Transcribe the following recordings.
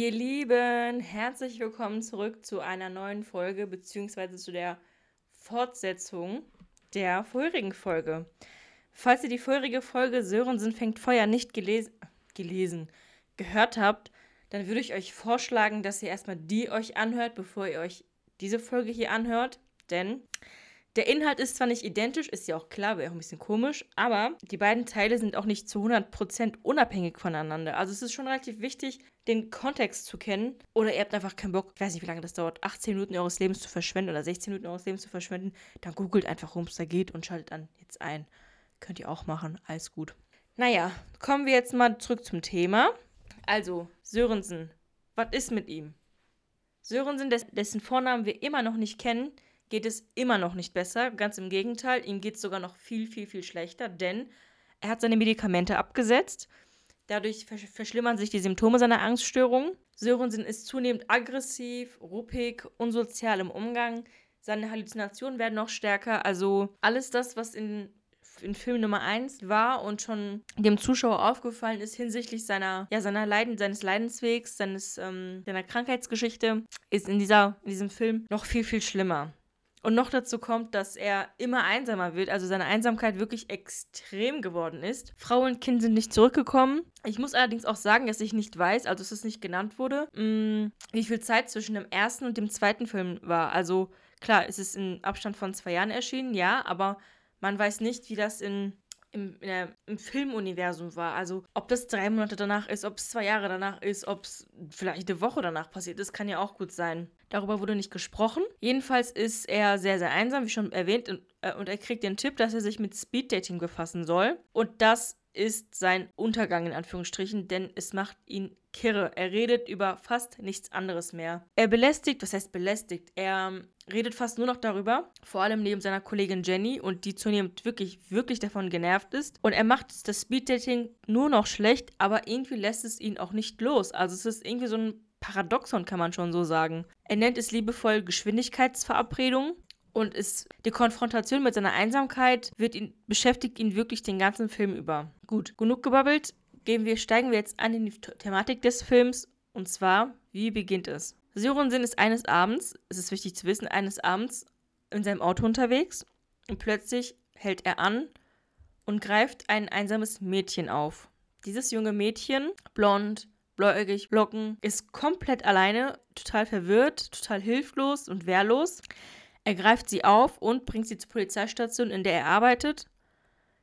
Ihr Lieben, herzlich willkommen zurück zu einer neuen Folge beziehungsweise zu der Fortsetzung der vorherigen Folge. Falls ihr die vorherige Folge Sörensen fängt Feuer nicht gelesen, gelesen, gehört habt, dann würde ich euch vorschlagen, dass ihr erstmal die euch anhört, bevor ihr euch diese Folge hier anhört. Denn der Inhalt ist zwar nicht identisch, ist ja auch klar, wäre auch ein bisschen komisch, aber die beiden Teile sind auch nicht zu 100% unabhängig voneinander. Also es ist schon relativ wichtig, den Kontext zu kennen. Oder ihr habt einfach keinen Bock, ich weiß nicht, wie lange das dauert, 18 Minuten eures Lebens zu verschwenden oder 16 Minuten eures Lebens zu verschwenden, dann googelt einfach, worum es da geht und schaltet dann jetzt ein. Könnt ihr auch machen, alles gut. Naja, kommen wir jetzt mal zurück zum Thema. Also, Sörensen, was ist mit ihm? Sörensen, dessen Vornamen wir immer noch nicht kennen, geht es immer noch nicht besser. Ganz im Gegenteil, ihm geht es sogar noch viel, viel, viel schlechter, denn er hat seine Medikamente abgesetzt. Dadurch verschlimmern sich die Symptome seiner Angststörung. Sörensen ist zunehmend aggressiv, ruppig, unsozial im Umgang. Seine Halluzinationen werden noch stärker. Also alles das, was in, in Film Nummer 1 war und schon dem Zuschauer aufgefallen ist hinsichtlich seiner, ja, seiner Leiden, seines Leidenswegs, seines, ähm, seiner Krankheitsgeschichte, ist in, dieser, in diesem Film noch viel, viel schlimmer. Und noch dazu kommt, dass er immer einsamer wird, also seine Einsamkeit wirklich extrem geworden ist. Frau und Kind sind nicht zurückgekommen. Ich muss allerdings auch sagen, dass ich nicht weiß, also dass es nicht genannt wurde, mm, wie viel Zeit zwischen dem ersten und dem zweiten Film war. Also klar, es ist in Abstand von zwei Jahren erschienen, ja, aber man weiß nicht, wie das in im, der, im Filmuniversum war. Also ob das drei Monate danach ist, ob es zwei Jahre danach ist, ob es vielleicht eine Woche danach passiert ist, kann ja auch gut sein. Darüber wurde nicht gesprochen. Jedenfalls ist er sehr, sehr einsam, wie schon erwähnt, und, äh, und er kriegt den Tipp, dass er sich mit Speeddating befassen soll. Und das ist sein Untergang in Anführungsstrichen, denn es macht ihn kirre. Er redet über fast nichts anderes mehr. Er belästigt, was heißt belästigt? Er ähm, redet fast nur noch darüber, vor allem neben seiner Kollegin Jenny und die zunehmend wirklich, wirklich davon genervt ist. Und er macht das Speeddating nur noch schlecht, aber irgendwie lässt es ihn auch nicht los. Also es ist irgendwie so ein Paradoxon, kann man schon so sagen. Er nennt es liebevoll Geschwindigkeitsverabredung und ist die Konfrontation mit seiner Einsamkeit wird ihn beschäftigt ihn wirklich den ganzen Film über. Gut, genug gebabbelt. Gehen wir, steigen wir jetzt an in die Thematik des Films und zwar, wie beginnt es? Sörensen ist eines Abends, es ist wichtig zu wissen, eines Abends in seinem Auto unterwegs und plötzlich hält er an und greift ein einsames Mädchen auf. Dieses junge Mädchen, blond, bläuäugig, Locken, ist komplett alleine, total verwirrt, total hilflos und wehrlos. Er greift sie auf und bringt sie zur Polizeistation, in der er arbeitet.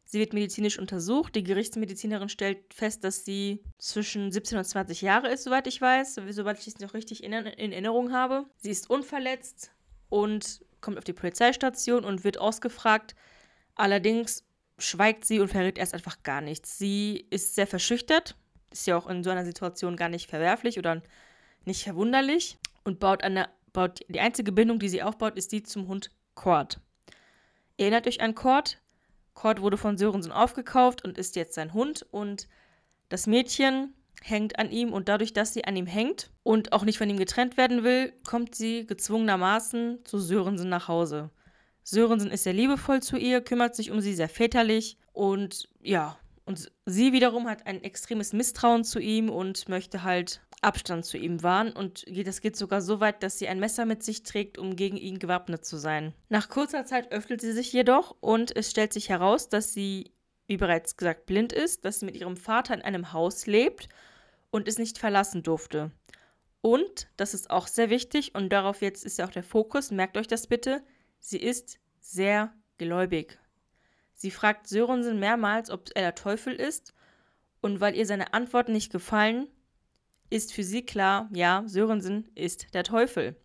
Sie wird medizinisch untersucht. Die Gerichtsmedizinerin stellt fest, dass sie zwischen 17 und 20 Jahre ist, soweit ich weiß, soweit ich es noch richtig in Erinnerung habe. Sie ist unverletzt und kommt auf die Polizeistation und wird ausgefragt. Allerdings schweigt sie und verrät erst einfach gar nichts. Sie ist sehr verschüchtert, ist ja auch in so einer Situation gar nicht verwerflich oder nicht verwunderlich und baut, eine, baut die einzige Bindung, die sie aufbaut, ist die zum Hund Cord. Erinnert euch an Cord? Cord wurde von Sörensen aufgekauft und ist jetzt sein Hund und das Mädchen hängt an ihm und dadurch, dass sie an ihm hängt und auch nicht von ihm getrennt werden will, kommt sie gezwungenermaßen zu Sörensen nach Hause. Sörensen ist sehr liebevoll zu ihr, kümmert sich um sie sehr väterlich und ja, und sie wiederum hat ein extremes Misstrauen zu ihm und möchte halt Abstand zu ihm wahren. Und das geht sogar so weit, dass sie ein Messer mit sich trägt, um gegen ihn gewappnet zu sein. Nach kurzer Zeit öffnet sie sich jedoch und es stellt sich heraus, dass sie, wie bereits gesagt, blind ist, dass sie mit ihrem Vater in einem Haus lebt und es nicht verlassen durfte. Und, das ist auch sehr wichtig und darauf jetzt ist ja auch der Fokus, merkt euch das bitte, sie ist sehr gläubig. Sie fragt Sörensen mehrmals, ob er der Teufel ist, und weil ihr seine Antworten nicht gefallen, ist für sie klar, ja, Sörensen ist der Teufel.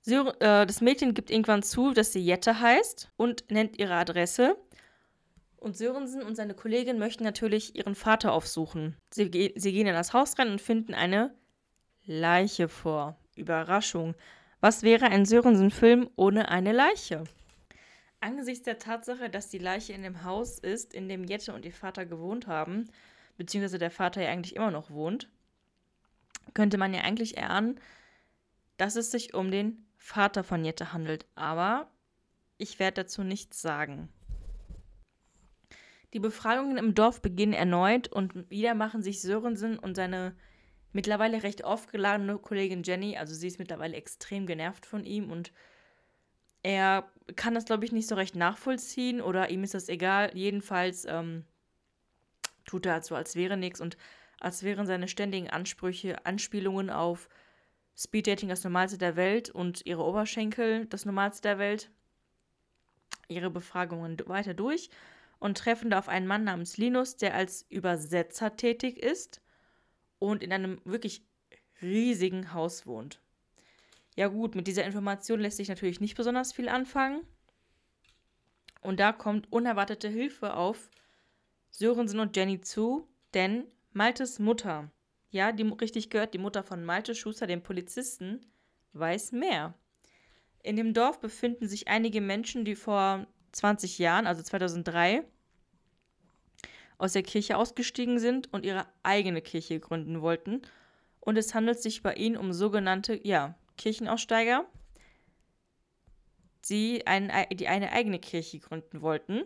Sör äh, das Mädchen gibt irgendwann zu, dass sie Jette heißt und nennt ihre Adresse. Und Sörensen und seine Kollegin möchten natürlich ihren Vater aufsuchen. Sie, ge sie gehen in das Haus rein und finden eine Leiche vor. Überraschung. Was wäre ein Sörensen-Film ohne eine Leiche? Angesichts der Tatsache, dass die Leiche in dem Haus ist, in dem Jette und ihr Vater gewohnt haben, beziehungsweise der Vater ja eigentlich immer noch wohnt, könnte man ja eigentlich erahnen, dass es sich um den Vater von Jette handelt. Aber ich werde dazu nichts sagen. Die Befragungen im Dorf beginnen erneut und wieder machen sich Sörensen und seine mittlerweile recht aufgeladene Kollegin Jenny, also sie ist mittlerweile extrem genervt von ihm und er kann das, glaube ich, nicht so recht nachvollziehen oder ihm ist das egal. Jedenfalls ähm, tut er halt so, als wäre nichts und als wären seine ständigen Ansprüche Anspielungen auf Speeddating das Normalste der Welt und ihre Oberschenkel das Normalste der Welt. Ihre Befragungen weiter durch und treffen da auf einen Mann namens Linus, der als Übersetzer tätig ist und in einem wirklich riesigen Haus wohnt. Ja gut, mit dieser Information lässt sich natürlich nicht besonders viel anfangen. Und da kommt unerwartete Hilfe auf Sörensen und Jenny zu, denn Maltes Mutter, ja, die richtig gehört, die Mutter von Malte Schuster, dem Polizisten, weiß mehr. In dem Dorf befinden sich einige Menschen, die vor 20 Jahren, also 2003, aus der Kirche ausgestiegen sind und ihre eigene Kirche gründen wollten. Und es handelt sich bei ihnen um sogenannte, ja, Kirchenaussteiger, die, ein, die eine eigene Kirche gründen wollten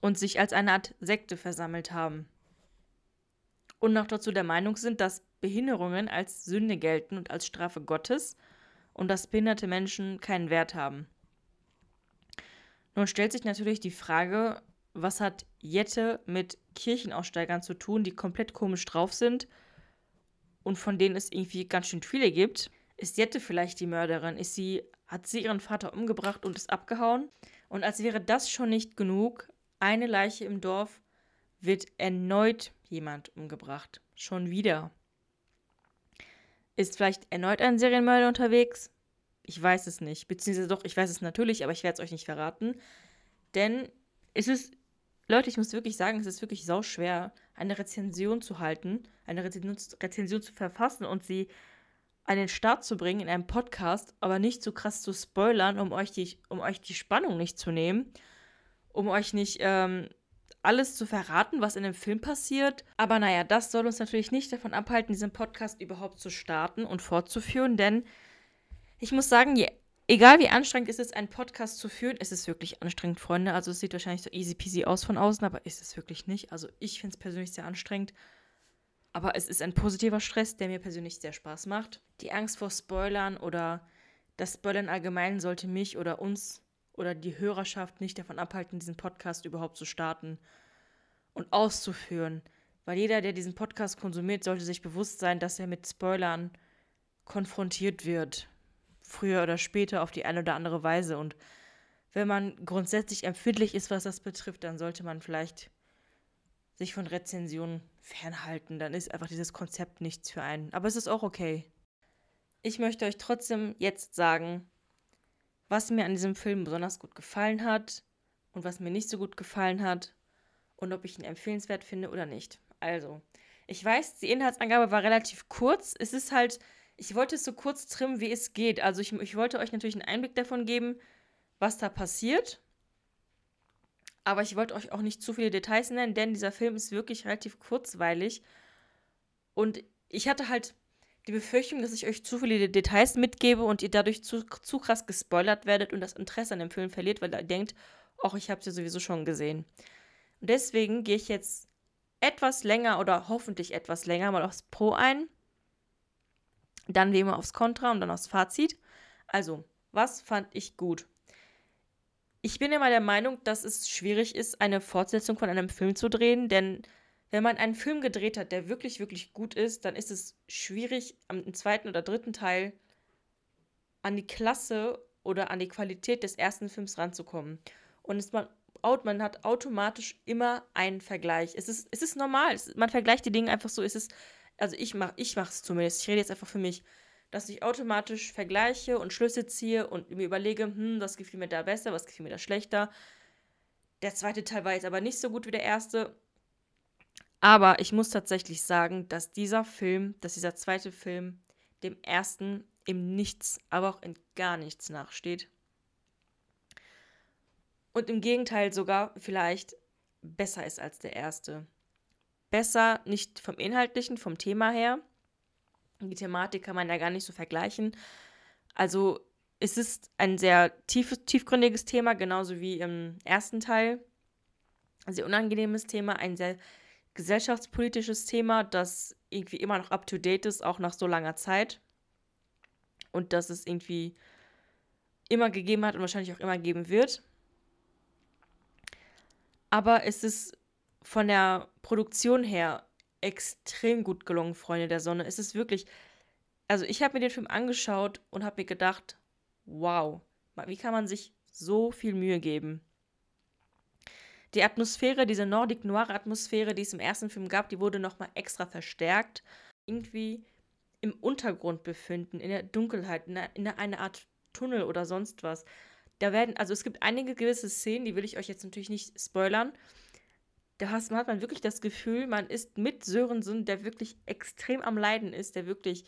und sich als eine Art Sekte versammelt haben. Und noch dazu der Meinung sind, dass Behinderungen als Sünde gelten und als Strafe Gottes und dass behinderte Menschen keinen Wert haben. Nun stellt sich natürlich die Frage, was hat Jette mit Kirchenaussteigern zu tun, die komplett komisch drauf sind und von denen es irgendwie ganz schön viele gibt? Ist Jette vielleicht die Mörderin? Ist sie, hat sie ihren Vater umgebracht und ist abgehauen? Und als wäre das schon nicht genug, eine Leiche im Dorf wird erneut jemand umgebracht. Schon wieder. Ist vielleicht erneut ein Serienmörder unterwegs? Ich weiß es nicht. Beziehungsweise doch, ich weiß es natürlich, aber ich werde es euch nicht verraten. Denn es ist, Leute, ich muss wirklich sagen, es ist wirklich sau schwer, eine Rezension zu halten, eine Rezension zu verfassen und sie an den Start zu bringen in einem Podcast, aber nicht so krass zu spoilern, um euch die, um euch die Spannung nicht zu nehmen, um euch nicht ähm, alles zu verraten, was in dem Film passiert. Aber naja, das soll uns natürlich nicht davon abhalten, diesen Podcast überhaupt zu starten und fortzuführen, denn ich muss sagen, je, egal wie anstrengend es ist, einen Podcast zu führen, ist es wirklich anstrengend, Freunde. Also es sieht wahrscheinlich so easy peasy aus von außen, aber ist es wirklich nicht. Also ich finde es persönlich sehr anstrengend. Aber es ist ein positiver Stress, der mir persönlich sehr Spaß macht. Die Angst vor Spoilern oder das Spoilern allgemein sollte mich oder uns oder die Hörerschaft nicht davon abhalten, diesen Podcast überhaupt zu starten und auszuführen. Weil jeder, der diesen Podcast konsumiert, sollte sich bewusst sein, dass er mit Spoilern konfrontiert wird. Früher oder später auf die eine oder andere Weise. Und wenn man grundsätzlich empfindlich ist, was das betrifft, dann sollte man vielleicht sich von Rezensionen fernhalten. Dann ist einfach dieses Konzept nichts für einen. Aber es ist auch okay. Ich möchte euch trotzdem jetzt sagen, was mir an diesem Film besonders gut gefallen hat und was mir nicht so gut gefallen hat und ob ich ihn empfehlenswert finde oder nicht. Also, ich weiß, die Inhaltsangabe war relativ kurz. Es ist halt, ich wollte es so kurz trimmen, wie es geht. Also, ich, ich wollte euch natürlich einen Einblick davon geben, was da passiert. Aber ich wollte euch auch nicht zu viele Details nennen, denn dieser Film ist wirklich relativ kurzweilig. Und ich hatte halt die Befürchtung, dass ich euch zu viele Details mitgebe und ihr dadurch zu, zu krass gespoilert werdet und das Interesse an dem Film verliert, weil ihr denkt, ach, ich habe es ja sowieso schon gesehen. Und deswegen gehe ich jetzt etwas länger oder hoffentlich etwas länger mal aufs Pro ein, dann wie immer aufs Contra und dann aufs Fazit. Also, was fand ich gut? Ich bin immer der Meinung, dass es schwierig ist, eine Fortsetzung von einem Film zu drehen, denn wenn man einen Film gedreht hat, der wirklich, wirklich gut ist, dann ist es schwierig, am zweiten oder dritten Teil an die Klasse oder an die Qualität des ersten Films ranzukommen. Und es, man, man hat automatisch immer einen Vergleich. Es ist, es ist normal. Es, man vergleicht die Dinge einfach so. Es ist, also ich mache ich es zumindest. Ich rede jetzt einfach für mich, dass ich automatisch vergleiche und Schlüsse ziehe und mir überlege, hm, was gefiel mir da besser, was gefiel mir da schlechter. Der zweite Teil war jetzt aber nicht so gut wie der erste. Aber ich muss tatsächlich sagen, dass dieser Film, dass dieser zweite Film dem ersten im Nichts, aber auch in gar nichts nachsteht. Und im Gegenteil sogar vielleicht besser ist als der erste. Besser nicht vom Inhaltlichen, vom Thema her. Die Thematik kann man ja gar nicht so vergleichen. Also es ist ein sehr tief, tiefgründiges Thema, genauso wie im ersten Teil. Ein sehr unangenehmes Thema, ein sehr gesellschaftspolitisches Thema, das irgendwie immer noch up-to-date ist, auch nach so langer Zeit. Und das es irgendwie immer gegeben hat und wahrscheinlich auch immer geben wird. Aber es ist von der Produktion her extrem gut gelungen, Freunde der Sonne. Es ist wirklich. Also, ich habe mir den Film angeschaut und habe mir gedacht: Wow, wie kann man sich so viel Mühe geben? Die Atmosphäre, diese Nordic Noir Atmosphäre, die es im ersten Film gab, die wurde nochmal extra verstärkt. Irgendwie im Untergrund befinden, in der Dunkelheit, in, in einer Art Tunnel oder sonst was. Da werden, also es gibt einige gewisse Szenen, die will ich euch jetzt natürlich nicht spoilern. Da hat man wirklich das Gefühl, man ist mit Sörensen, der wirklich extrem am Leiden ist, der wirklich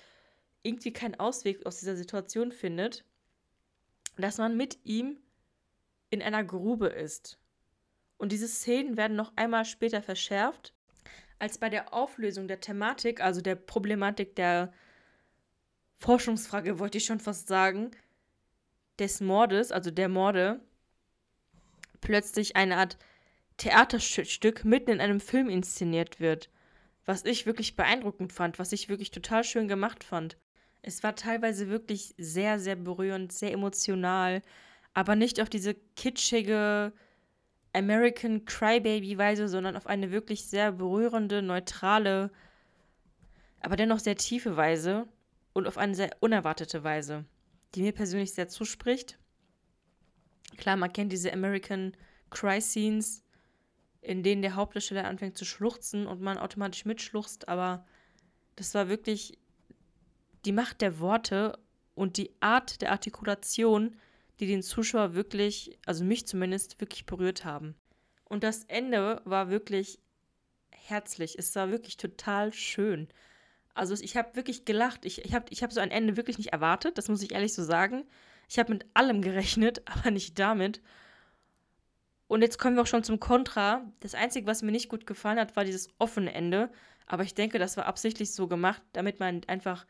irgendwie keinen Ausweg aus dieser Situation findet, dass man mit ihm in einer Grube ist. Und diese Szenen werden noch einmal später verschärft, als bei der Auflösung der Thematik, also der Problematik der Forschungsfrage, wollte ich schon fast sagen, des Mordes, also der Morde, plötzlich eine Art Theaterstück mitten in einem Film inszeniert wird. Was ich wirklich beeindruckend fand, was ich wirklich total schön gemacht fand. Es war teilweise wirklich sehr, sehr berührend, sehr emotional, aber nicht auf diese kitschige, American Crybaby-Weise, sondern auf eine wirklich sehr berührende, neutrale, aber dennoch sehr tiefe Weise und auf eine sehr unerwartete Weise, die mir persönlich sehr zuspricht. Klar, man kennt diese American Cry-Scenes, in denen der Hauptdarsteller anfängt zu schluchzen und man automatisch mitschluchzt, aber das war wirklich die Macht der Worte und die Art der Artikulation, die den Zuschauer wirklich, also mich zumindest, wirklich berührt haben. Und das Ende war wirklich herzlich. Es war wirklich total schön. Also ich habe wirklich gelacht. Ich, ich habe ich hab so ein Ende wirklich nicht erwartet, das muss ich ehrlich so sagen. Ich habe mit allem gerechnet, aber nicht damit. Und jetzt kommen wir auch schon zum Kontra. Das Einzige, was mir nicht gut gefallen hat, war dieses offene Ende. Aber ich denke, das war absichtlich so gemacht, damit man einfach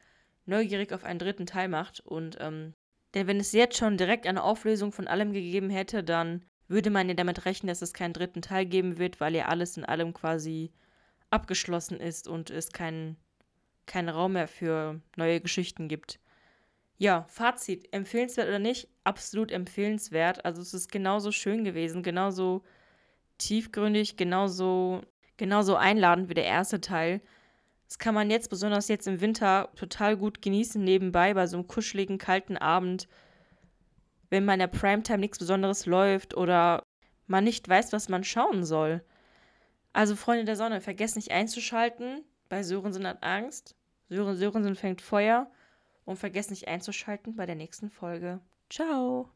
neugierig auf einen dritten Teil macht. Und ähm, denn wenn es jetzt schon direkt eine Auflösung von allem gegeben hätte, dann würde man ja damit rechnen, dass es keinen dritten Teil geben wird, weil ja alles in allem quasi abgeschlossen ist und es keinen kein Raum mehr für neue Geschichten gibt. Ja, Fazit, empfehlenswert oder nicht? Absolut empfehlenswert. Also es ist genauso schön gewesen, genauso tiefgründig, genauso, genauso einladend wie der erste Teil. Das kann man jetzt, besonders jetzt im Winter, total gut genießen nebenbei bei so einem kuscheligen, kalten Abend, wenn man in der Primetime nichts Besonderes läuft oder man nicht weiß, was man schauen soll. Also Freunde der Sonne, vergesst nicht einzuschalten bei Sörensen hat Angst. Sören Sörensen fängt Feuer und vergesst nicht einzuschalten bei der nächsten Folge. Ciao!